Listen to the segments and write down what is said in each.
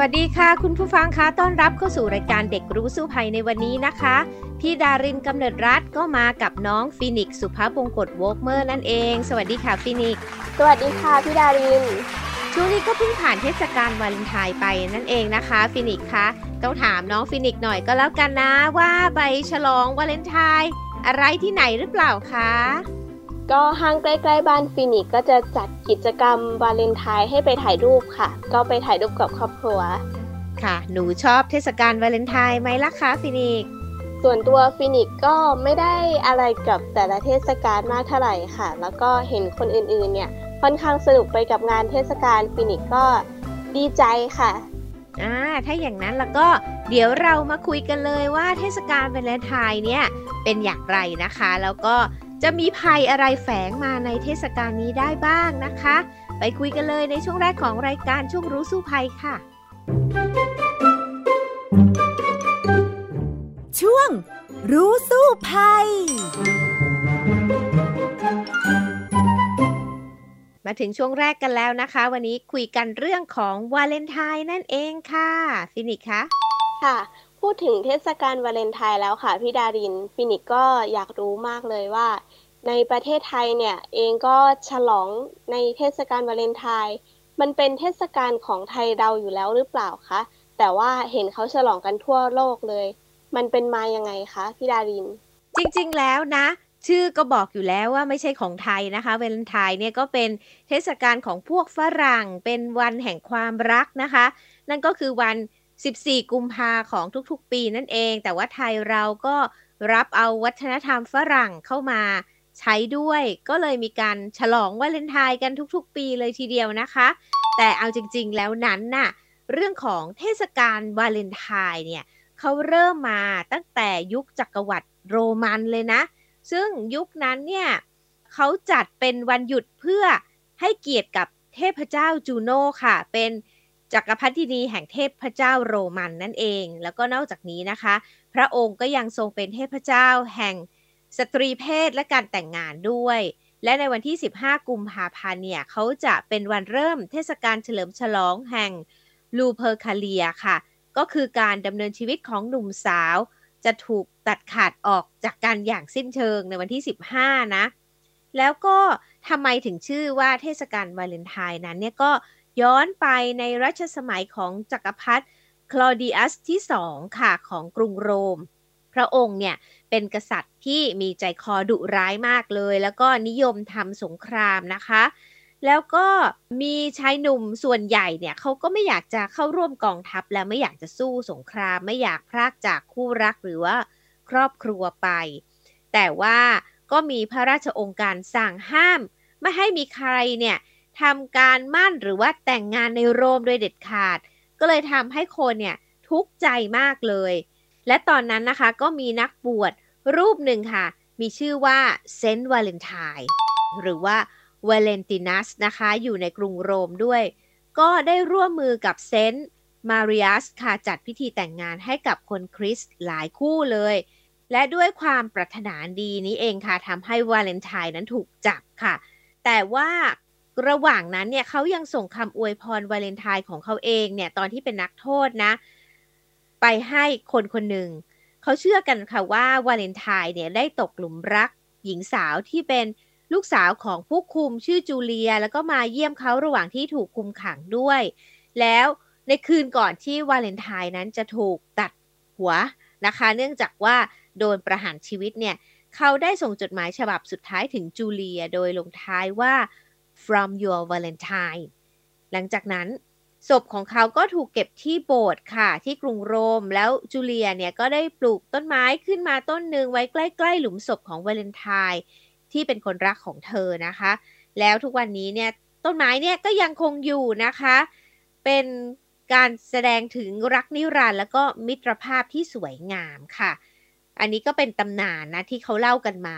วัสดีค่ะ คุณผู้ฟังคะต้อนรับเข้าสู่รายการเด็กรู้สู้ภัยในวันนี้นะคะ พี่ดารินกำเนิดรัฐก็มากับน้องฟินิกสุภาพบงกตวอล์กเมอร์นั่นเอง สวัสดีค่ะฟินิกสวัสดีค่ะพี่ดาริน ช่วงนี้ก็เพิ่งผ่านเทศกาลวาเลนไทน์ไปนั่นเองนะคะฟินิกคะต้องถามน้องฟินิกหน่อยก็แล้วกันนะว่าไปฉลองวาเลนไทน์อะไรที่ไหนหรือเปล่าคะ ก็ห้างใกล้ ๆ บ้านฟินิกก็จะจัดกิจกรรมวาเลนไทน์ให้ไปถ่ายรูปค่ะ ก็ไปถ่ายรูปกับครอบครัว ค่ะ หนูชอบเทศกาลวาเลนไทน์ไหมล่ะคะฟินิกส่วนตัวฟินิกก็ไม่ได้อะไรกับแต่ละเทศกาลมากเท่าไหร่ค่ะ แล้วก็เห็นคนอื่นๆ เนี่ยค่อนข้างสนุกไปกับงานเทศกาลฟินิกก็ดีใจค่ะอ่าถ้าอย่างนั้นแล้วก็เดี๋ยวเรามาคุยกันเลยว่าเทศกาลวาเลนไทน์เนี่ยเป็นอย่างไรนะคะ แล้วก็ จะมีภัยอะไรแฝงมาในเทศกาลนี้ได้บ้างนะคะ ไปคุยกันเลยในช่วงแรกของรายการช่วงรู้สู้ภัยค่ะ ช่วงรู้สู้ภัย มาถึงช่วงแรกกันแล้วนะคะ วันนี้คุยกันเรื่องของวาเลนไทน์นั่นเองค่ะฟินิกคะค่ะพูดถึงเทศกาลวาเลนไทน์แล้วค่ะพี่ดารินฟินิกก็อยากรู้มากเลยว่า ในประเทศไทยเนี่ยเองก็ฉลองในเทศกาลวาเลนไทน์มันเป็นเทศกาลของไทยเราอยู่แล้วหรือเปล่าคะแต่ว่าเห็นเขาฉลองกันทั่วโลกเลย มันเป็นมายังไงคะพี่ดาริน จริงๆแล้วนะ ชื่อก็บอกอยู่แล้วว่าไม่ใช่ของไทยนะคะวาเลนไทน์เนี่ยก็เป็นเทศกาลของพวกฝรั่ง เป็นวันแห่งความรักนะคะ นั่นก็คือวัน 14 กุมภาของทุกๆ ปีนั่นเอง แต่ว่าไทยเราก็รับเอาวัฒนธรรมฝรั่งเข้ามา ใช้ด้วย ก็เลยมีการฉลองวาเลนไทน์กันทุกๆ ปีเลยทีเดียวนะคะ แต่เอาจริงๆแล้วนั้นน่ะเรื่องของเทศกาลวาเลนไทน์เนี่ยเขาเริ่มมาตั้งแต่ยุคจักรวรรดิโรมันเลยนะ ซึ่งยุคนั้นเนี่ยเขาจัดเป็นวันหยุดเพื่อให้เกียรติกับเทพเจ้าจูโน่ค่ะ เป็นจักรพรรดินีแห่งเทพเจ้าโรมันนั่นเอง แล้วก็นอกจากนี้นะคะ พระองค์ก็ยังทรงเป็นเทพเจ้าแห่ง สตรีเพศและการแต่งงานด้วย และในวันที่ 15 กุมภาพันธ์เนี่ยเขาจะเป็นวันเริ่มเทศกาลเฉลิมฉลองแห่งลูเพอร์คาเลียค่ะ ก็คือการดำเนินชีวิตของหนุ่มสาว จะถูกตัดขาดออกจากกันอย่างสิ้นเชิงในวันที่ 15 นะ แล้วก็ทำไมถึงชื่อว่าเทศกาลวาเลนไทน์นั้นเนี่ยก็ย้อนไปในรัชสมัยของจักรพรรดิคลอดิอัสที่สองค่ะของกรุงโรม พระองค์เนี่ยเป็นกษัตริย์ที่มีใจคอดุร้ายมากเลย แล้วก็นิยมทำสงครามนะคะ แล้วก็มีชายหนุ่มส่วนใหญ่เนี่ยเขาก็ไม่อยากจะเข้าร่วมกองทัพ และไม่อยากจะสู้สงคราม ไม่อยากพรากจากคู่รักหรือว่าครอบครัวไป แต่ว่าก็มีพระราชองค์การสั่งห้าม ไม่ให้มีใครเนี่ยทำการหมั้นหรือว่าแต่งงานในโรมโดยเด็ดขาด ก็เลยทำให้คนเนี่ยทุกข์ใจมากเลย และตอนนั้นนะคะก็มีนักบวชรูปหนึ่งค่ะ มีชื่อว่าเซนต์วาเลนไทน์หรือว่าวาเลนตินัสนะคะ อยู่ในกรุงโรมด้วย ก็ได้ร่วมมือกับเซนต์มาริอัสค่ะจัดพิธีแต่งงานให้กับคนคริสต์หลายคู่เลย และด้วยความปรารถนาดีนี้เองค่ะทำให้วาเลนไทน์นั้นถูกจับค่ะ แต่ว่าระหว่างนั้นเนี่ยเขายังส่งคำอวยพรวาเลนไทน์ของเขาเองเนี่ยตอนที่เป็นนักโทษนะ ไปให้คนคนหนึ่ง เขาเชื่อกันค่ะว่าวาเลนไทน์เนี่ยได้ตกหลุมรัก หญิงสาวที่เป็นลูกสาวของผู้คุมชื่อจูเลีย แล้วก็มาเยี่ยมเขาระหว่างที่ถูกคุมขังด้วย แล้วในคืนก่อนที่วาเลนไทน์นั้นจะถูกตัดหัวนะคะ เนื่องจากว่าโดนประหารชีวิตเนี่ย เขาได้ส่งจดหมายฉบับสุดท้ายถึงจูเลีย โดยลงท้ายว่า from your Valentine หลังจากนั้น ศพของเขาก็ถูกเก็บที่โบสถ์ค่ะ ที่กรุงโรม แล้วจูเลียเนี่ยก็ได้ปลูกต้นไม้ขึ้นมาต้นหนึ่งไว้ใกล้ๆ หลุมศพของวาเลนไทน์ที่เป็นคนรักของเธอนะคะ แล้วทุกวันนี้เนี่ยต้นไม้เนี่ยก็ยังคงอยู่นะคะ เป็นการแสดงถึงรักนิรันดร์แล้วก็มิตรภาพที่สวยงามค่ะ อันนี้ก็เป็นตำนานนะที่เขาเล่ากันมา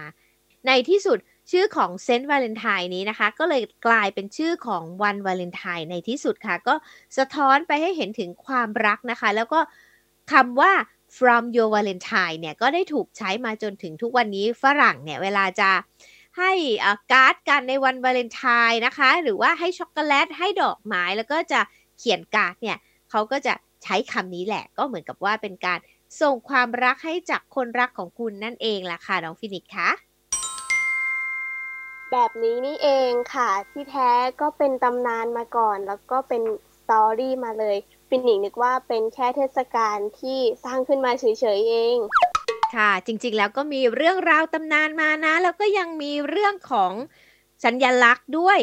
ในที่สุด ชื่อของเซนต์วาเลนไทน์นี้นะคะ ก็เลยกลายเป็นชื่อของวันวาเลนไทน์ในที่สุดค่ะ ก็สะท้อนไปให้เห็นถึงความรักนะคะ แล้วก็คำว่า from your valentine เนี่ย ก็ได้ถูกใช้มาจนถึงทุกวันนี้ฝรั่งเนี่ย เวลาจะให้การ์ดกันในวันวาเลนไทน์นะคะ หรือว่าให้ช็อกโกแลต ให้ดอกไม้แล้วก็จะเขียนการ์ดเนี่ยเขาก็จะใช้คำนี้แหละ ก็เหมือนกับว่าเป็นการส่งความรักให้จากคนรักของคุณนั่นเองล่ะค่ะ น้องฟินิกค่ะ แบบนี้นี่เองค่ะ ที่แท้ก็เป็นตำนานมาก่อน แล้วก็เป็น story มาเลยฟินิกนึกว่าเป็นแค่เทศกาลที่สร้างขึ้นมาเฉยๆเองค่ะ จริงๆแล้วก็มีเรื่องราวตำนานมานะ แล้วก็ยังมีเรื่องของสัญญลักษณ์ด้วย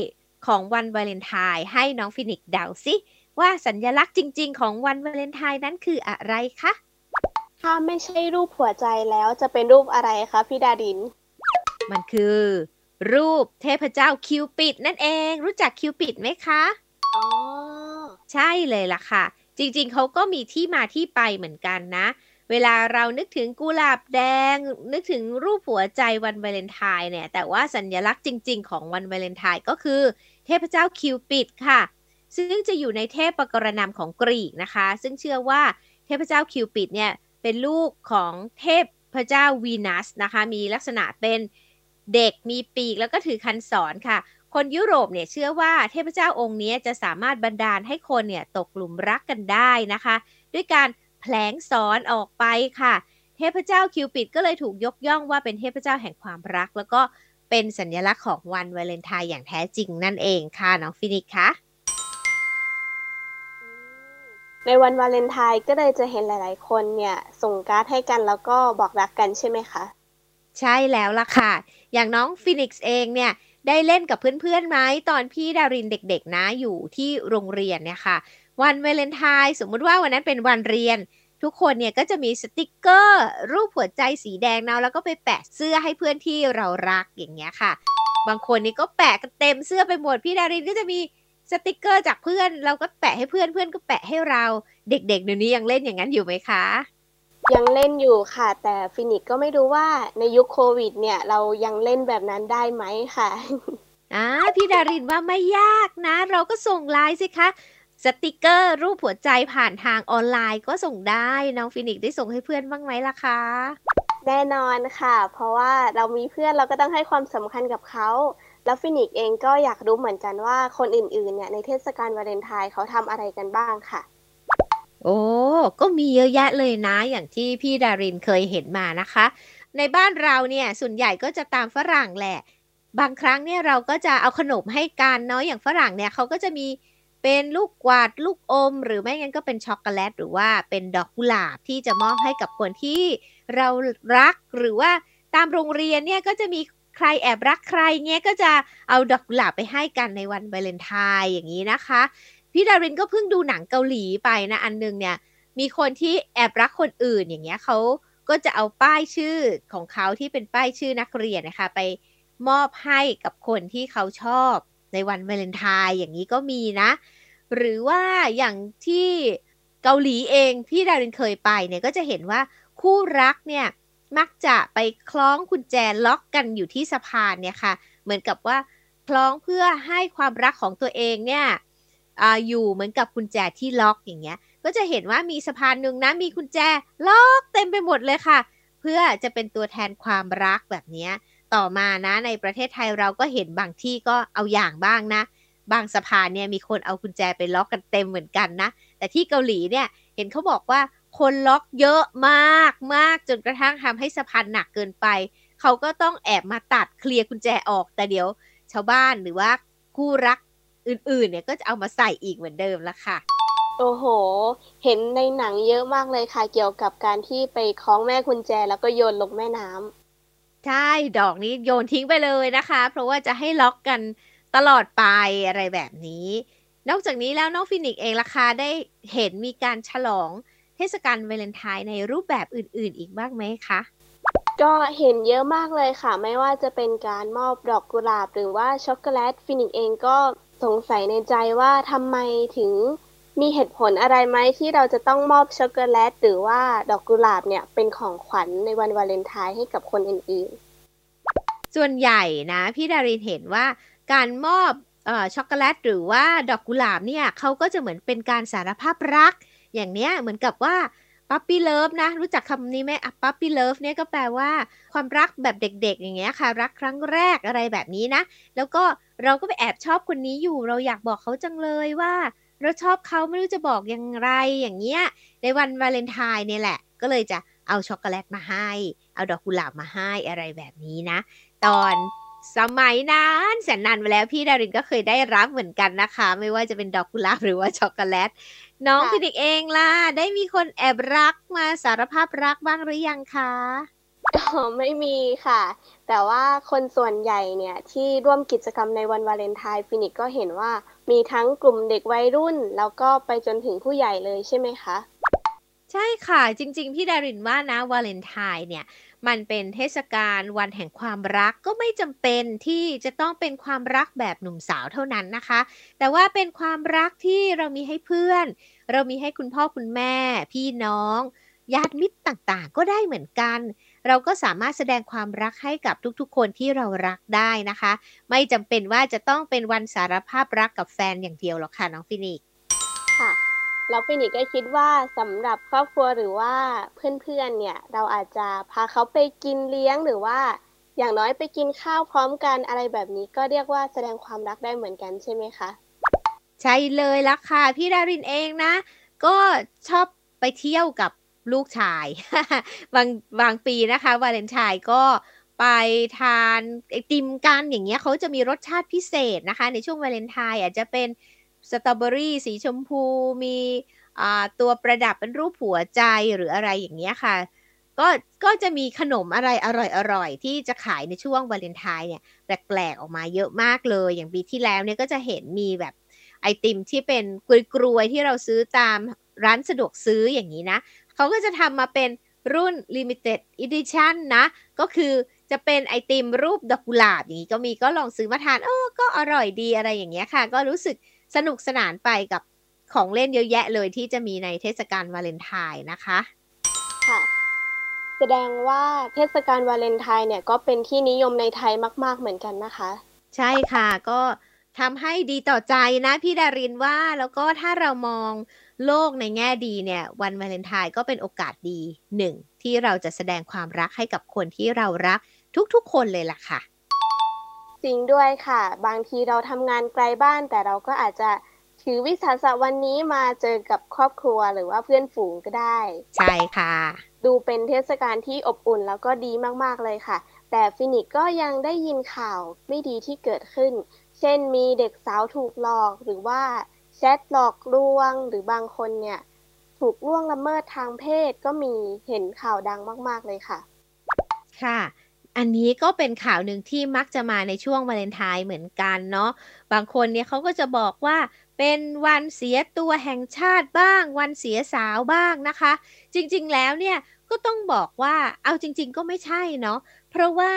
ของวันวาเลนไทน์ให้น้องฟินิกเดาสิว่าสัญญลักษณ์จริง ๆ ของวันวาเลนไทน์นั้นคืออะไรคะถ้าไม่ใช่รูปหัวใจแล้วจะเป็นรูปอะไรคะพี่ดาดิน มันคือ รูปเทพเจ้าคิวปิดนั่นเอง รู้จักคิวปิดไหมคะอ๋อใช่เลยล่ะค่ะ จริงๆเขาก็มีที่มาที่ไปเหมือนกันนะ เวลาเรานึกถึงกุหลาบแดง นึกถึงรูปหัวใจวันวาเลนไทน์เนี่ย แต่ว่าสัญญลักษณ์จริง ๆ ของวันวาเลนไทน์ก็คือ เทพเจ้าคิวปิดค่ะ ซึ่งจะอยู่ในเทพปกรณามของกรีกนะคะ ซึ่งเชื่อว่าเทพเจ้าคิวปิดเนี่ยเป็นลูกของเทพพระเจ้าวีนัสนะคะ มีลักษณะเป็น เด็กมีปีกแล้วก็ถือคันศรค่ะ คนยุโรปเนี่ยเชื่อว่าเทพเจ้าองค์นี้จะสามารถบันดาลให้คนเนี่ยตกหลุมรักกันได้นะคะ ด้วยการแผลงศรออกไปค่ะ เทพเจ้าคิวปิดก็เลยถูกยกย่องว่าเป็นเทพเจ้าแห่งความรัก แล้วก็เป็นสัญลักษณ์ของวันวาเลนไทน์อย่างแท้จริงนั่นเองค่ะน้องฟินิกค่ะในวันวาเลนไทน์ก็เลยจะเห็นหลาย ๆ คนเนี่ยส่งการ์ดให้กันแล้วก็บอกรักกันใช่ไหมคะ ใช่แล้วล่ะค่ะ อย่างน้องฟินิกซ์เองเนี่ยได้เล่นกับเพื่อนๆไหมตอนพี่ดารินเด็กๆนะอยู่ที่โรงเรียนเนี่ยค่ะ วันวาเลนไทน์สมมุติว่าวันนั้นเป็นวันเรียน ทุกคนเนี่ยก็จะมีสติกเกอร์ รูปหัวใจสีแดงเนาะแล้วก็ไปแปะเสื้อให้เพื่อนที่เรารักอย่างเงี้ยค่ะ บางคนนี่ก็แปะกันเต็มเสื้อไปหมดพี่ดารินก็จะมีสติกเกอร์จากเพื่อน เราก็แปะให้เพื่อนเพื่อนก็แปะให้เรา เด็กๆเดี๋ยวนี้ยังเล่นอย่างนั้นอยู่ไหมคะ ยังเล่นอยู่ค่ะ แต่ฟินิกก็ไม่รู้ว่าในยุคโควิด เนี่ย เรายังเล่นแบบนั้นได้ไหมค่ะอ่าพี่ดารินว่าไม่ยากนะ เราก็ส่งไลน์สิคะสติกเกอร์ รูปหัวใจผ่านทางออนไลน์ก็ส่งได้ น้องฟินิกได้ส่งให้เพื่อนบ้างไหมล่ะคะแน่นอนค่ะ เพราะว่าเรามีเพื่อนเราก็ต้องให้ความสำคัญกับเขา แล้วฟินิกเองก็อยากรู้เหมือนกันว่าคนอื่นๆเนี่ยในเทศกาลวาเลนไทน์เขาทำอะไรกันบ้างค่ะ โอ้ก็มีเยอะแยะเลยนะ อย่างที่พี่ดารินเคยเห็นมานะคะ ในบ้านเราเนี่ยส่วนใหญ่ก็จะตามฝรั่งแหละ บางครั้งเนี่ยเราก็จะเอาขนมให้กันเนาะอย่างฝรั่งเนี่ยเขาก็จะมีเป็นลูกกวาดลูกอม หรือไม่งั้นก็เป็นช็อกโกแลตหรือว่าเป็นดอกกุหลาบที่จะมอบให้กับคนที่เรารักหรือว่าตามโรงเรียนเนี่ยก็จะมีใครแอบรักใครเงี้ยก็จะเอาดอกกุหลาบไปให้กันในวันวาเลนไทน์อย่างนี้นะคะ พี่ดารินก็เพิ่งดูหนังเกาหลีไปนะอันนึงเนี่ย มีคนที่แอบรักคนอื่นอย่างเงี้ยเขาก็จะเอาป้ายชื่อของเขาที่เป็นป้ายชื่อนักเรียนนะคะ ไปมอบให้กับคนที่เขาชอบในวันวาเลนไทน์อย่างนี้ก็มีนะ หรือว่าอย่างที่เกาหลีเองพี่ดารินเคยไปเนี่ยก็จะเห็นว่าคู่รักเนี่ยมักจะไปคล้องกุญแจล็อกกันอยู่ที่สะพานเนี่ยค่ะ เหมือนกับว่าคล้องเพื่อให้ความรักของตัวเองเนี่ย ออยู่เหมือนกับกุญแจที่ล็อกอย่างเงี้ย ก็จะเห็นว่ามีสะพานหนึ่งนะมีกุญแจล็อกเต็มไปหมดเลยค่ะ เพื่อจะเป็นตัวแทนความรักแบบนี้ต่อมานะในประเทศไทยเราก็เห็นบางที่ก็เอาอย่างบ้างนะ บางสะพานเนี่ยมีคนเอากุญแจไปล็อกกันเต็มเหมือนกันนะ แต่ที่เกาหลีเนี่ยเห็นเขาบอกว่าคนล็อกเยอะมากมากจนกระทั่งทำให้สะพานหนักเกินไป เขาก็ต้องแอบมาตัดเคลียร์กุญแจออกแต่เดี๋ยวชาวบ้านหรือว่าคู่รัก อื่นๆ เนี่ยก็จะเอามาใส่อีกเหมือนเดิมละค่ะ โอ้โห เห็นในหนังเยอะมากเลยค่ะ เกี่ยวกับการที่ไปคล้องแม่กุญแจแล้วก็โยนลงแม่น้ำใช่ ดอกนี้โยนทิ้งไปเลยนะคะ เพราะว่าจะให้ล็อกกันตลอดไปอะไรแบบนี้ นอกจากนี้แล้วน้องฟินิกเองราคาได้เห็นมีการฉลองเทศกาลวาเลนไทน์ในรูปแบบอื่น ๆ อีกบ้างไหมคะก็เห็นเยอะมากเลยค่ะ ไม่ว่าจะเป็นการมอบดอกกุหลาบ หรือว่าช็อกโกแลตฟินิกเองก็ สงสัยในใจว่าทำไมถึงมีเหตุผลอะไรไหมที่เราจะต้องมอบช็อกโกแลต หรือว่าดอกกุหลาบเนี่ยเป็นของขวัญในวันวาเลนไทน์ให้กับคนอื่นๆ ส่วนใหญ่นะ พี่ดารินเห็นว่าการมอบออช็อกโกแลต หรือว่าดอกกุหลาบเนี่ยเขาก็จะเหมือนเป็นการสารภาพรัก อย่างเนี้ยเหมือนกับว่า puppy love นะ รู้จักคำนี้ไหมอะ puppy love เนี่ยก็แปลว่าความรักแบบเด็กๆ อย่างเงี้ยค่ะ รักครั้งแรกอะไรแบบนี้นะ แล้วก็ เราก็ไปแอบชอบคนนี้อยู่ เราอยากบอกเขาจังเลยว่า เราชอบเขาไม่รู้จะบอกอย่างไรอย่างเงี้ย ในวันวาเลนไทน์เนี่ยแหละ ก็เลยจะเอาช็อกโกแลตมาให้ เอาดอกกุหลาบมาให้อะไรแบบนี้นะ ตอนสมัยนั้นแสนนานมาแล้วพี่ดารินก็เคยได้รับเหมือนกันนะคะ ไม่ว่าจะเป็นดอกกุหลาบหรือว่าช็อกโกแลต น้องพี่เด็กเองล่ะ ได้มีคนแอบรักมาสารภาพรักบ้างหรือยังคะ อ๋อไม่มีค่ะ แต่ว่าคนส่วนใหญ่เนี่ยที่ร่วมกิจกรรมในวันวาเลนไทน์ฟินิกก็เห็นว่ามีทั้งกลุ่มเด็กวัยรุ่น แล้วก็ไปจนถึงผู้ใหญ่เลยใช่ไหมคะ ใช่ค่ะจริง ๆ พี่ดารินว่านะวาเลนไทน์เนี่ยมันเป็นเทศกาลวันแห่งความรักก็ไม่จำเป็นที่จะต้องเป็นความรักแบบหนุ่มสาวเท่านั้นนะคะ แต่ว่าเป็นความรักที่เรามีให้เพื่อน เรามีให้คุณพ่อคุณแม่ พี่น้อง ญาติมิตรต่างๆ ก็ได้เหมือนกัน เราก็สามารถแสดงความรักให้กับทุกๆ คนที่เรารักได้นะคะ ไม่จำเป็นว่าจะต้องเป็นวันสารภาพรักกับแฟนอย่างเดียวหรอกค่ะน้องฟินิกค่ะแล้วฟินิกก็คิดว่าสำหรับครอบครัวหรือว่าเพื่อนๆเนี่ยเราอาจจะพาเขาไปกินเลี้ยงหรือว่า อย่างน้อยไปกินข้าวพร้อมกันอะไรแบบนี้ก็เรียกว่าแสดงความรักได้เหมือนกันใช่ไหมคะใช่เลยละค่ะพี่ดารินเองนะ ก็ชอบไปเที่ยวกับ ลูกชาย บางบางปีนะคะวาเลนไทน์ก็ไปทานไอติมกันอย่างเงี้ยเขาจะมีรสชาติพิเศษนะคะ ในช่วงวาเลนไทน์อาจจะเป็นสตรอเบอรี่สีชมพูมีตัวประดับเป็นรูปหัวใจหรืออะไรอย่างเงี้ยค่ะ ก็ก็จะมีขนมอะไรอร่อยๆ ที่จะขายในช่วงวาเลนไทน์เนี่ยแปลกๆออกมาเยอะมากเลย อย่างปีที่แล้วเนี่ยก็จะเห็นมีแบบไอติมที่เป็นกลวยๆที่เราซื้อตามร้านสะดวกซื้ออย่างนี้นะ เขาก็จะทำมาเป็นรุ่น limited edition นะ ก็คือจะเป็นไอติมรูปดอกกุหลาบอย่างนี้ก็มีก็ลองซื้อมาทานเออก็อร่อยดีอะไรอย่างเงี้ยค่ะ ก็รู้สึกสนุกสนานไปกับของเล่นเยอะแยะเลยที่จะมีในเทศกาลวาเลนไทน์นะคะค่ะแสดงว่าเทศกาลวาเลนไทน์เนี่ยก็เป็นที่นิยมในไทยมาก ๆเหมือนกันนะคะ ใช่ค่ะก็ทำให้ดีต่อใจนะพี่ดารินว่าแล้วก็ถ้าเรามอง โลกในแง่ดีเนี่ย วันวาเลนไทน์ก็เป็นโอกาสดีหนึ่งที่เราจะแสดงความรักให้กับคนที่เรารักทุกๆคนเลยล่ะค่ะ จริงด้วยค่ะ บางทีเราทำงานไกลบ้านแต่เราก็อาจจะถือวิสาสะวันนี้มาเจอกับครอบครัวหรือว่าเพื่อนฝูงก็ได้ ใช่ค่ะ ดูเป็นเทศกาลที่อบอุ่นแล้วก็ดีมากๆเลยค่ะ แต่ฟินิกก็ยังได้ยินข่าวไม่ดีที่เกิดขึ้น เช่นมีเด็กสาวถูกหลอกหรือว่า แชทหลอกลวงหรือบางคนเนี่ยถูกล่วงละเมิดทางเพศก็มีเห็นข่าวดังมากๆเลยค่ะ ค่ะ อันนี้ก็เป็นข่าวหนึ่งที่มักจะมาในช่วงวาเลนไทน์เหมือนกันเนาะบางคนเนี่ยเขาก็จะบอกว่าเป็นวันเสียตัวแห่งชาติบ้าง วันเสียสาวบ้างนะคะ จริงๆแล้วเนี่ยก็ต้องบอกว่าเอาจริง ๆ ก็ไม่ใช่เนาะเพราะว่า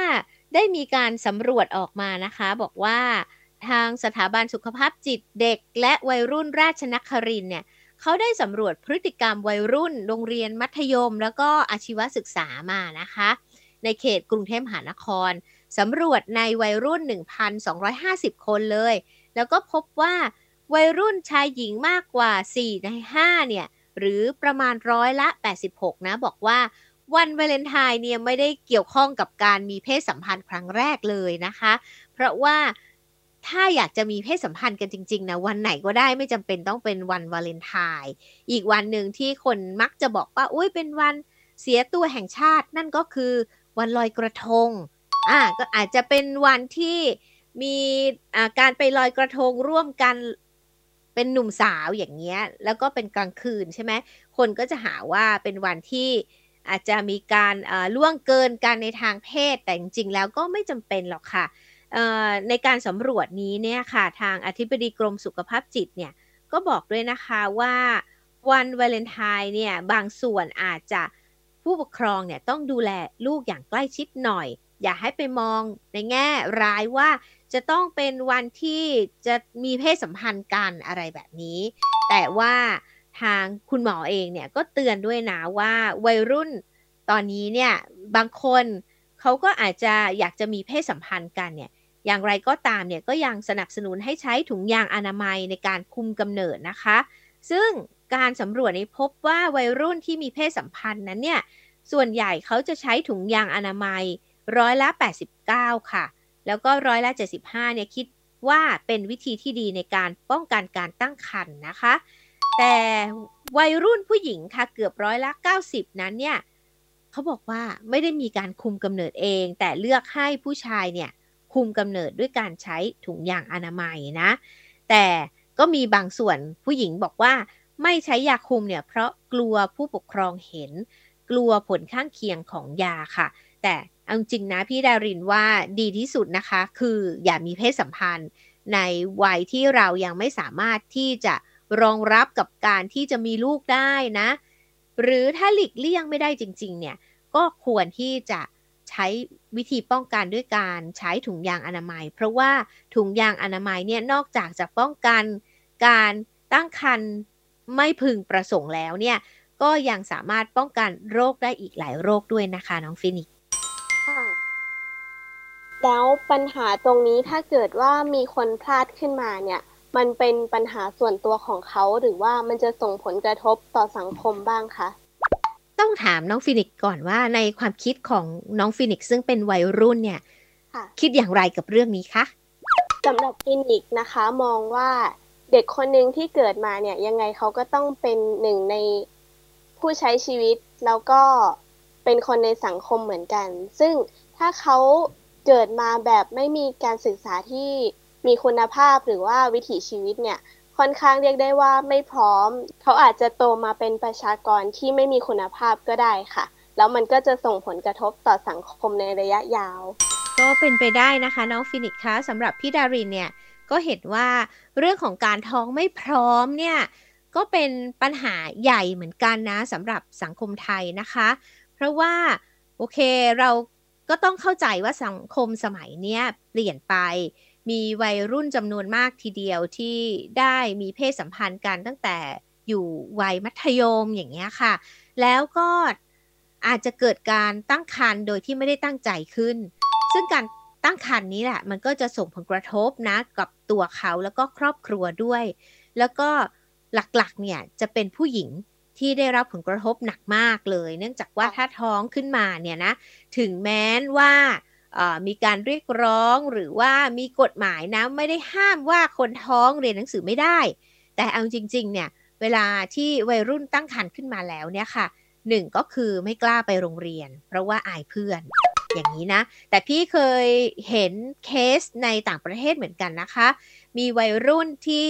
ได้มีการสำรวจออกมานะคะ บอกว่า ทางสถาบันสุขภาพจิตเด็ก และวัยรุ่นราชนครินเนี่ยเขาได้สำรวจพฤติกรรมวัยรุ่น โรงเรียนมัธยม แล้วก็อาชีวศึกษามานะคะ ในเขตกรุงเทพมหานครสำรวจในวัยรุ่น 1,250 คนเลย แล้วก็พบว่าวัยรุ่นชายหญิงมากกว่า 4 ใน 5 เนี่ย หรือประมาณร้อยละ 86 นะ บอกว่าวันวาเลนไทน์เนี่ยไม่ได้เกี่ยวข้องกับการมีเพศสัมพันธ์ครั้งแรกเลยนะคะ เพราะว่า ถ้าอยากจะมีเพศสัมพันธ์กันจริง ๆ นะ วันไหนก็ได้ไม่จำเป็นต้องเป็นวันวาเลนไทน์อีกวันหนึ่งที่คนมักจะบอกว่าอุ้ยเป็นวันเสียตัวแห่งชาติ นั่นก็คือวันลอยกระทงอ่าก็อาจจะเป็นวันที่มีการไปลอยกระทงร่วมกันเป็นหนุ่มสาวอย่างเงี้ย แล้วก็เป็นกลางคืนใช่ไหมคนก็จะหาว่าเป็นวันที่อาจจะมีการล่วงเกินกันในทางเพศแต่จริงๆแล้วก็ไม่จำเป็นหรอกค่ะ ในการสำรวจนี้เนี่ยค่ะทางอธิบดีกรมสุขภาพจิตเนี่ยก็บอกด้วยนะคะว่าวันวาเลนไทน์เนี่ยบางส่วนอาจจะผู้ปกครองเนี่ยต้องดูแลลูกอย่างใกล้ชิดหน่อย อย่าให้ไปมองในแง่ร้ายว่าจะต้องเป็นวันที่จะมีเพศสัมพันธ์กันอะไรแบบนี้ แต่ว่าทางคุณหมอเองเนี่ยก็เตือนด้วยนะว่าวัยรุ่นตอนนี้เนี่ยบางคนเขาก็อาจจะอยากจะมีเพศสัมพันธ์กันเนี่ย อย่างไรก็ตามเนี่ยก็ยังสนับสนุนให้ใช้ถุงยางอนามัยในการคุมกำเนิดนะคะ ซึ่งการสำรวจนี้พบว่าวัยรุ่นที่มีเพศสัมพันธ์นั้นเนี่ยส่วนใหญ่เขาจะใช้ถุงยางอนามัยร้อยละ 89 ค่ะ แล้วก็ร้อยละ 75 เนี่ยคิดว่าเป็นวิธีที่ดีในการป้องกันการตั้งครรภ์นะคะ แต่วัยรุ่นผู้หญิงค่ะเกือบร้อยละ 90 นั้นเนี่ยเขาบอกว่าไม่ได้มีการคุมกำเนิดเอง แต่เลือกให้ผู้ชายเนี่ย คุมกำเนิดด้วยการใช้ถุงยางอนามัยนะ แต่ก็มีบางส่วนผู้หญิงบอกว่าไม่ใช้ยาคุมเนี่ยเพราะกลัวผู้ปกครองเห็น กลัวผลข้างเคียงของยาค่ะ แต่เอาจริงนะพี่ดารินว่าดีที่สุดนะคะ คืออย่ามีเพศสัมพันธ์ ในวัยที่เรายังไม่สามารถที่จะรองรับกับการที่จะมีลูกได้นะ หรือถ้าหลีกเลี่ยงไม่ได้จริง ๆ เนี่ยก็ควรที่จะ ใช้วิธีป้องกันด้วยการใช้ถุงยางอนามัย เพราะว่าถุงยางอนามัยเนี่ยนอกจากจะป้องกันการตั้งครรภ์ไม่พึงประสงค์แล้วเนี่ยก็ยังสามารถป้องกันโรคได้อีกหลายโรคด้วยนะคะน้องฟินิกค่ะแล้วปัญหาตรงนี้ถ้าเกิดว่ามีคนพลาดขึ้นมาเนี่ย มันเป็นปัญหาส่วนตัวของเขาหรือว่ามันจะส่งผลกระทบต่อสังคมบ้างคะ ต้องถามน้องฟินิกก่อนว่าในความคิดของน้องฟินิกซึ่งเป็นวัยรุ่นเนี่ย คิดอย่างไรกับเรื่องนี้คะสำหรับฟินิกนะคะมองว่าเด็กคนหนึ่งที่เกิดมาเนี่ยยังไงเขาก็ต้องเป็นหนึ่งในผู้ใช้ชีวิตแล้วก็เป็นคนในสังคมเหมือนกัน ซึ่งถ้าเขาเกิดมาแบบไม่มีการศึกษาที่มีคุณภาพหรือว่าวิถีชีวิตเนี่ย ค่อนข้างเรียกได้ว่าไม่พร้อม เขาอาจจะโตมาเป็นประชากรที่ไม่มีคุณภาพก็ได้ค่ะ แล้วมันก็จะส่งผลกระทบต่อสังคมในระยะยาว ก็เป็นไปได้นะคะน้องฟินิกคะสำหรับพี่ดารินเนี่ยก็เห็นว่าเรื่องของการท้องไม่พร้อมเนี่ยก็เป็นปัญหาใหญ่เหมือนกันนะสำหรับสังคมไทยนะคะ เพราะว่าโอเคเราก็ต้องเข้าใจว่าสังคมสมัยนี้เปลี่ยนไป มีวัยรุ่นจำนวนมากทีเดียวที่ได้มีเพศสัมพันธ์กันตั้งแต่อยู่วัยมัธยมอย่างเงี้ยค่ะ แล้วก็อาจจะเกิดการตั้งครรภ์โดยที่ไม่ได้ตั้งใจขึ้น ซึ่งการตั้งครรภ์นี้แหละ มันก็จะส่งผลกระทบนะกับตัวเขาแล้วก็ครอบครัวด้วย แล้วก็หลักๆเนี่ยจะเป็นผู้หญิงที่ได้รับผลกระทบหนักมากเลย เนื่องจากว่าถ้าท้องขึ้นมาเนี่ยนะ ถึงแม้นว่า มีการเรียกร้องหรือว่ามีกฎหมายนะไม่ได้ห้ามว่าคนท้องเรียนหนังสือไม่ได้ แต่เอาจริงๆเนี่ยเวลาที่วัยรุ่นตั้งครรภ์ขึ้นมาแล้วเนี่ยค่ะหนึ่งก็คือไม่กล้าไปโรงเรียน เพราะว่าอายเพื่อน อย่างนี้นะ แต่พี่เคยเห็นเคสในต่างประเทศเหมือนกันนะคะ มีวัยรุ่นที่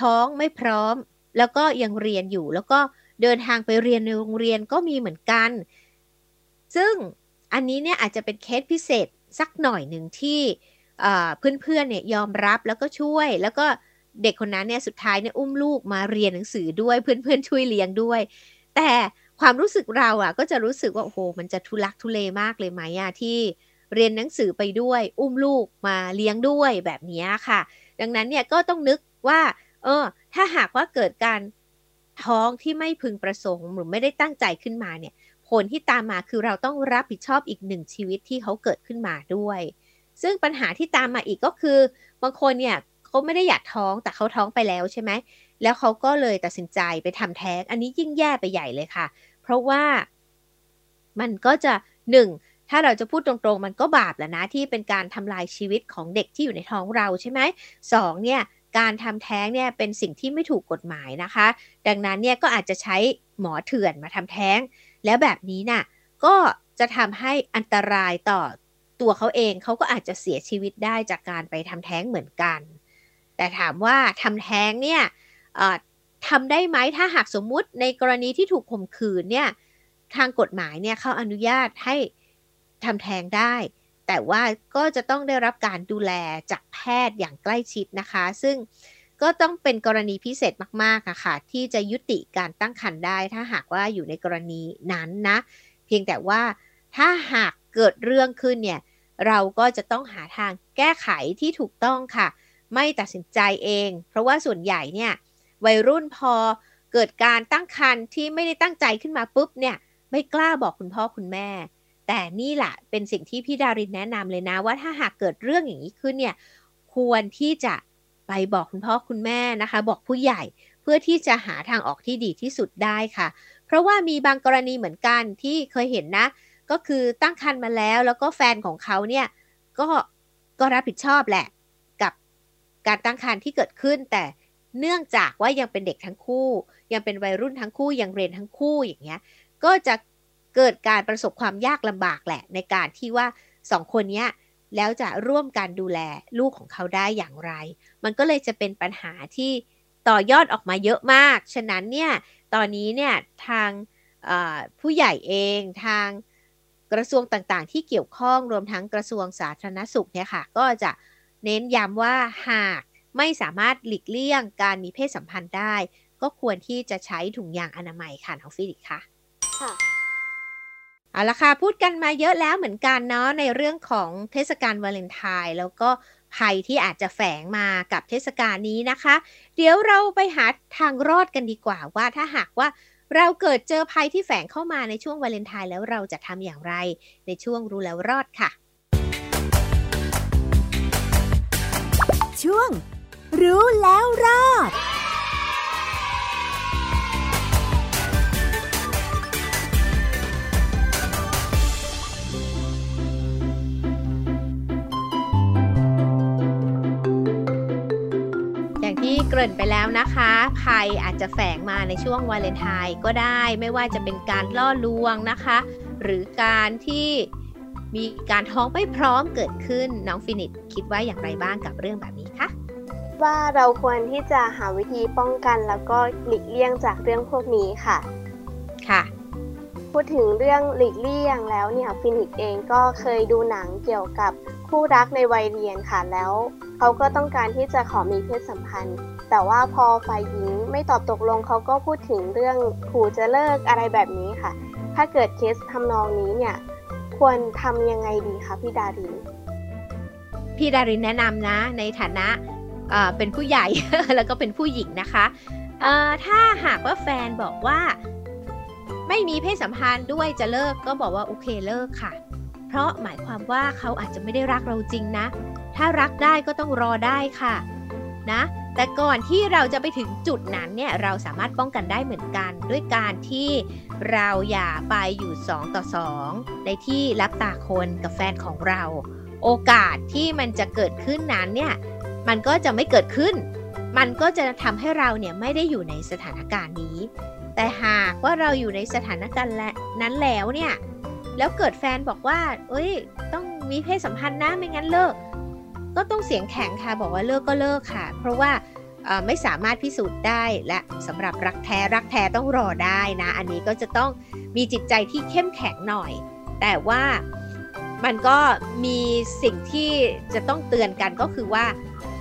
ท้องไม่พร้อม แล้วก็ยังเรียนอยู่ แล้วก็เดินทางไปเรียนในโรงเรียนก็มีเหมือนกัน ซึ่ง อันนี้เนี่ยอาจจะเป็นเคสพิเศษสักหน่อยหนึ่งที่เพื่อนๆเนี่ยยอมรับแล้วก็ช่วย แล้วก็เด็กคนนั้นเนี่ยสุดท้ายเนี่ยอุ้มลูกมาเรียนหนังสือด้วยเพื่อนๆช่วยเลี้ยงด้วย แต่ความรู้สึกเราอะ ก็จะรู้สึกว่าโอ้โหมันจะทุลักทุเลมากเลยไหมอะที่เรียนหนังสือไปด้วย อุ้มลูกมาเลี้ยงด้วยแบบนี้ค่ะ ดังนั้นเนี่ยก็ต้องนึกว่า เออ ถ้าหากว่าเกิดการท้องที่ไม่พึงประสงค์หรือไม่ได้ตั้งใจขึ้นมาเนี่ย ผลที่ตามมาคือเราต้องรับผิดชอบอีกหนึ่งชีวิตที่เขาเกิดขึ้นมาด้วย ซึ่งปัญหาที่ตามมาอีกก็คือบางคนเนี่ยเขาไม่ได้อยากท้องแต่เขาท้องไปแล้วใช่ไหมแล้วเขาก็เลยตัดสินใจไปทำแท้ง อันนี้ยิ่งแย่ไปใหญ่เลยค่ะ เพราะว่ามันก็จะหนึ่งถ้าเราจะพูดตรงๆ มันก็บาปแหละนะที่เป็นการทำลายชีวิตของเด็กที่อยู่ในท้องเราใช่ไหมสองเนี่ยการทำแท้งเนี่ยเป็นสิ่งที่ไม่ถูกกฎหมายนะคะ ดังนั้นเนี่ยก็อาจจะใช้หมอเถื่อนมาทำแท้ง แล้วแบบนี้นะ่ะก็จะทำให้อันตรายต่อตัวเขาเองเขาก็อาจจะเสียชีวิตได้จากการไปทำแท้งเหมือนกัน แต่ถามว่าทำแท้งเนี่ยทำได้ไหมถ้าหากสมมุติในกรณีที่ถูกข่มขืนเนี่ยทางกฎหมายเนี่ยเขาอนุญาตให้ทำแท้งได้ แต่ว่าก็จะต้องได้รับการดูแลจากแพทย์อย่างใกล้ชิดนะคะ ซึ่ง ก็ต้องเป็นกรณีพิเศษมากๆอะค่ะ ที่จะยุติการตั้งครรภ์ได้ถ้าหากว่าอยู่ในกรณีนั้นนะ เพียงแต่ว่าถ้าหากเกิดเรื่องขึ้นเนี่ย เราก็จะต้องหาทางแก้ไขที่ถูกต้องค่ะ ไม่ตัดสินใจเอง เพราะว่าส่วนใหญ่เนี่ย วัยรุ่นพอเกิดการตั้งครรภ์ที่ไม่ได้ตั้งใจขึ้นมาปุ๊บเนี่ย ไม่กล้าบอกคุณพ่อคุณแม่ แต่นี่แหละเป็นสิ่งที่พี่ดารินแนะนำเลยนะว่าถ้าหากเกิดเรื่องอย่างนี้ขึ้นเนี่ย ควรที่จะ ไปบอกคุณพ่อคุณแม่นะคะ บอกผู้ใหญ่เพื่อที่จะหาทางออกที่ดีที่สุดได้ค่ะ เพราะว่ามีบางกรณีเหมือนกันที่เคยเห็นนะ ก็คือตั้งครรภ์มาแล้วแล้วก็แฟนของเขาเนี่ยก็ก็รับผิดชอบแหละ กับการตั้งครรภ์ที่เกิดขึ้น แต่เนื่องจากว่ายังเป็นเด็กทั้งคู่ ยังเป็นวัยรุ่นทั้งคู่ยังเรียนทั้งคู่อย่างเงี้ยก็จะเกิดการประสบความยากลำบากแหละ ในการที่ว่าสองคนเนี้ย แล้วจะร่วมกันดูแลลูกของเขาได้อย่างไร มันก็เลยจะเป็นปัญหาที่ต่อยอดออกมาเยอะมาก ฉะนั้นเนี่ย ตอนนี้เนี่ยทางผู้ใหญ่เองทางกระทรวงต่างๆ ที่เกี่ยวข้องรวมทั้งกระทรวงสาธารณสุขเนี่ยค่ะ ก็จะเน้นย้ำว่าหากไม่สามารถหลีกเลี่ยงการมีเพศสัมพันธ์ได้ ก็ควรที่จะใช้ถุงยางอนามัยค่ะน้องฟิลิปค่ะค่ะ เอาละค่ะพูดกันมาเยอะแล้วเหมือนกันเนาะในเรื่องของเทศกาลวาเลนไทน์แล้วก็ภัยที่อาจจะแฝงมากับเทศกาลนี้นะคะ เดี๋ยวเราไปหาทางรอดกันดีกว่าว่าถ้าหากว่าเราเกิดเจอภัยที่แฝงเข้ามาในช่วงวาเลนไทน์แล้วเราจะทำอย่างไร ในช่วงรู้แล้วรอดค่ะ ช่วง รู้แล้วรอด กริ่นไปแล้วนะคะ ภัยอาจจะแฝงมาในช่วงวาเลนไทน์ก็ได้ ไม่ว่าจะเป็นการล่อลวงนะคะ หรือการที่มีการท้องไม่พร้อมเกิดขึ้นน้องฟินิกคิดว่าอย่างไรบ้างกับเรื่องแบบนี้คะว่าเราควรที่จะหาวิธีป้องกันแล้วก็หลีกเลี่ยงจากเรื่องพวกนี้ค่ะ ค่ะ พูดถึงเรื่องหลีกเลี่ยงแล้วเนี่ยฟินิกเองก็เคยดูหนังเกี่ยวกับคู่รักในวัยเรียนค่ะแล้ว เขาก็ต้องการที่จะขอมีเพศสัมพันธ์ แต่ว่าพอฝ่ายหญิงไม่ตอบตกลงเขาก็พูดถึงเรื่องขู่จะเลิกอะไรแบบนี้ค่ะ ถ้าเกิดเคสทำนองนี้เนี่ย ควรทำยังไงดีคะพี่ดาริน พี่ดารินแนะนำนะ ในฐานะเป็นผู้ใหญ่ แล้วก็เป็นผู้หญิงนะคะถ้าหากว่าแฟนบอกว่า ไม่มีเพศสัมพันธ์ด้วยจะเลิกก็บอกว่าโอเคเลิกค่ะ เพราะหมายความว่าเขาอาจจะไม่ได้รักเราจริงนะ ถ้ารักได้ก็ต้องรอได้ค่ะ นะ แต่ก่อนที่เราจะไปถึงจุดนั้นเนี่ยเราสามารถป้องกันได้เหมือนกัน ด้วยการที่เราอย่าไปอยู่ 2 ต่อ 2 ในที่รับตาคนกับแฟนของเรา โอกาสที่มันจะเกิดขึ้นนั้นเนี่ยมันก็จะไม่เกิดขึ้น มันก็จะทำให้เราเนี่ยไม่ได้อยู่ในสถานการณ์นี้ แต่หากว่าเราอยู่ในสถานการณ์นั้นแล้วเนี่ยแล้วเกิดแฟนบอกว่า เอ้ย ต้องมีเพศสัมพันธ์นะไม่งั้นเลิก ก็ต้องเสียงแข็งค่ะบอกว่าเลิกก็เลิกค่ะ เพราะว่าไม่สามารถพิสูจน์ได้และสำหรับรักแท้รักแท้ต้องรอได้นะ อันนี้ก็จะต้องมีจิตใจที่เข้มแข็งหน่อย แต่ว่ามันก็มีสิ่งที่จะต้องเตือนกันก็คือว่า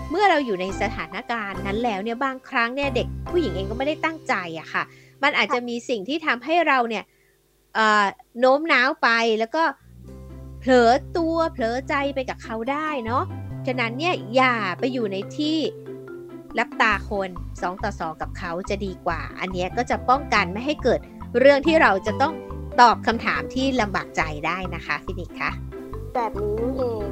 เมื่อเราอยู่ในสถานการณ์นั้นแล้วเนี่ยบางครั้งเนี่ยเด็กผู้หญิงเองก็ไม่ได้ตั้งใจอะค่ะ มันอาจจะมีสิ่งที่ทำให้เราเนี่ยโน้มน้าวไปแล้วก็เผลอตัวเผลอใจไปกับเขาได้เนาะ ฉะนั้นเนี่ยอย่าไปอยู่ในที่รับตาคน2ต่อ2กับเขาจะดีกว่า อันนี้ก็จะป้องกันไม่ให้เกิดเรื่องที่เราจะต้องตอบคำถามที่ลำบากใจได้นะคะฟินิกคะแบบนี้นี่เอง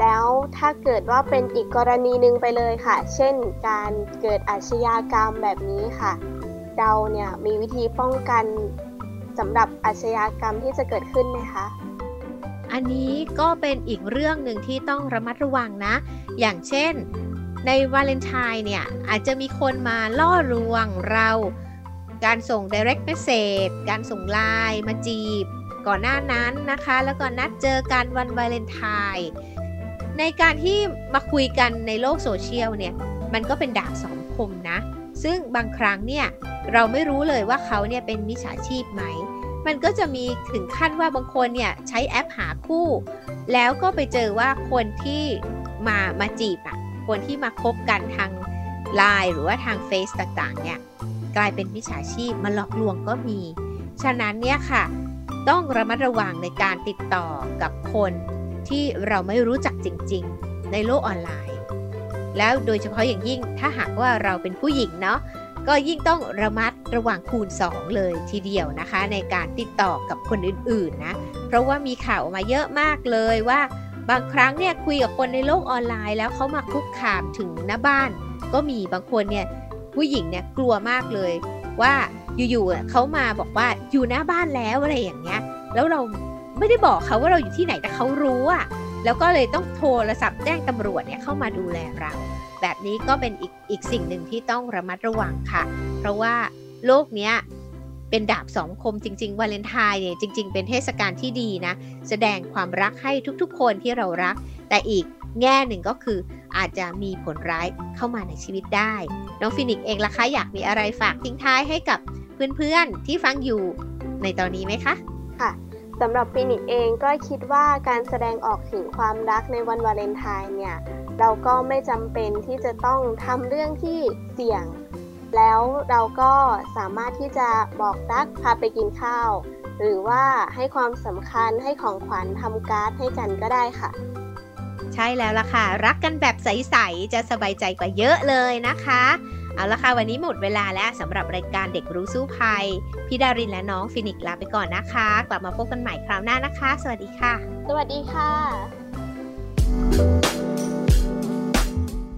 แล้วถ้าเกิดว่าเป็นอีกกรณีหนึ่งไปเลยค่ะ เช่นการเกิดอาชญากรรมแบบนี้ค่ะ เราเนี่ยมีวิธีป้องกันสำหรับอาชญากรรมที่จะเกิดขึ้นไหมคะ อันนี้ก็เป็นอีกเรื่องหนึ่งที่ต้องระมัดระวังนะ อย่างเช่น ในวาเลนไทน์เนี่ย อาจจะมีคนมาล่อลวงเรา การส่ง direct message การส่งไลน์มาจีบ ก่อนหน้านั้นนะคะ แล้วก็นัดเจอกันวันวาเลนไทน์ในการที่มาคุยกันในโลกโซเชียลเนี่ย มันก็เป็นดาบสองคมนะ ซึ่งบางครั้งเนี่ย เราไม่รู้เลยว่าเขาเนี่ยเป็นมิจฉาชีพไหม มันก็จะมีถึงขั้นว่าบางคนเนี่ยใช้แอปหาคู่ แล้วก็ไปเจอว่าคนที่มามาจีบอะคนที่มาคบกันทางไลน์หรือว่าทางเฟซต่างๆ เนี่ยกลายเป็นมิจฉาชีพมาหลอกลวงก็มี ฉะนั้นเนี่ยค่ะ ต้องระมัดระวังในการติดต่อกับคนที่เราไม่รู้จักจริง ๆ ในโลกออนไลน์ แล้วโดยเฉพาะอย่างยิ่งถ้าหากว่าเราเป็นผู้หญิงเนาะ ก็ยิ่งต้องระมัดระวังคูณ 2 เลยทีเดียวนะคะ ในการติดต่อกับคนอื่นๆนะเพราะว่ามีข่าวมาเยอะมากเลยว่า บางครั้งเนี่ยคุยกับคนในโลกออนไลน์ แล้วเขามาคุกคามถึงหน้าบ้าน ก็มีบางคนเนี่ยผู้หญิงเนี่ยกลัวมากเลยว่าอยู่ๆเขามาบอกว่าอยู่หน้าบ้านแล้วอะไรอย่างเงี้ย แล้วเราไม่ได้บอกเขาว่าเราอยู่ที่ไหนแต่เขารู้อะแล้วก็เลยต้องโทรศัพท์แจ้งตำรวจเนี่ยเข้ามาดูแลเรา แบบนี้ก็เป็นอีกอีกสิ่งหนึ่งที่ต้องระมัดระวังค่ะ เพราะว่าโลกเนี้ยเป็นดาบสองคมจริง ๆ วาเลนไทน์เนี่ยจริง ๆ เป็นเทศกาลที่ดีนะ แสดงความรักให้ทุกๆ คนที่เรารัก แต่อีกแง่หนึ่งก็คืออาจจะมีผลร้ายเข้ามาในชีวิตได้ น้องฟินิกเองล่ะคะอยากมีอะไรฝากทิ้งท้ายให้กับเพื่อนๆที่ฟังอยู่ในตอนนี้ไหมคะค่ะสำหรับฟินิกเองก็คิดว่าการแสดงออกถึงความรักในวันวาเลนไทน์เนี่ย เราก็ไม่จำเป็นที่จะต้องทำเรื่องที่เสี่ยง แล้วเราก็สามารถที่จะบอกรักพาไปกินข้าว หรือว่าให้ความสำคัญให้ของขวัญทำการ์ดให้กันก็ได้ค่ะ ใช่แล้วล่ะค่ะ รักกันแบบใส ๆ จะสบายใจกว่าเยอะเลยนะคะเอาละค่ะ วันนี้หมดเวลาแล้วสำหรับรายการเด็กรู้สู้ภัย พี่ดารินและน้องฟินิกลาไปก่อนนะคะ กลับมาพบกันใหม่คราวหน้านะคะ สวัสดีค่ะ สวัสดีค่ะ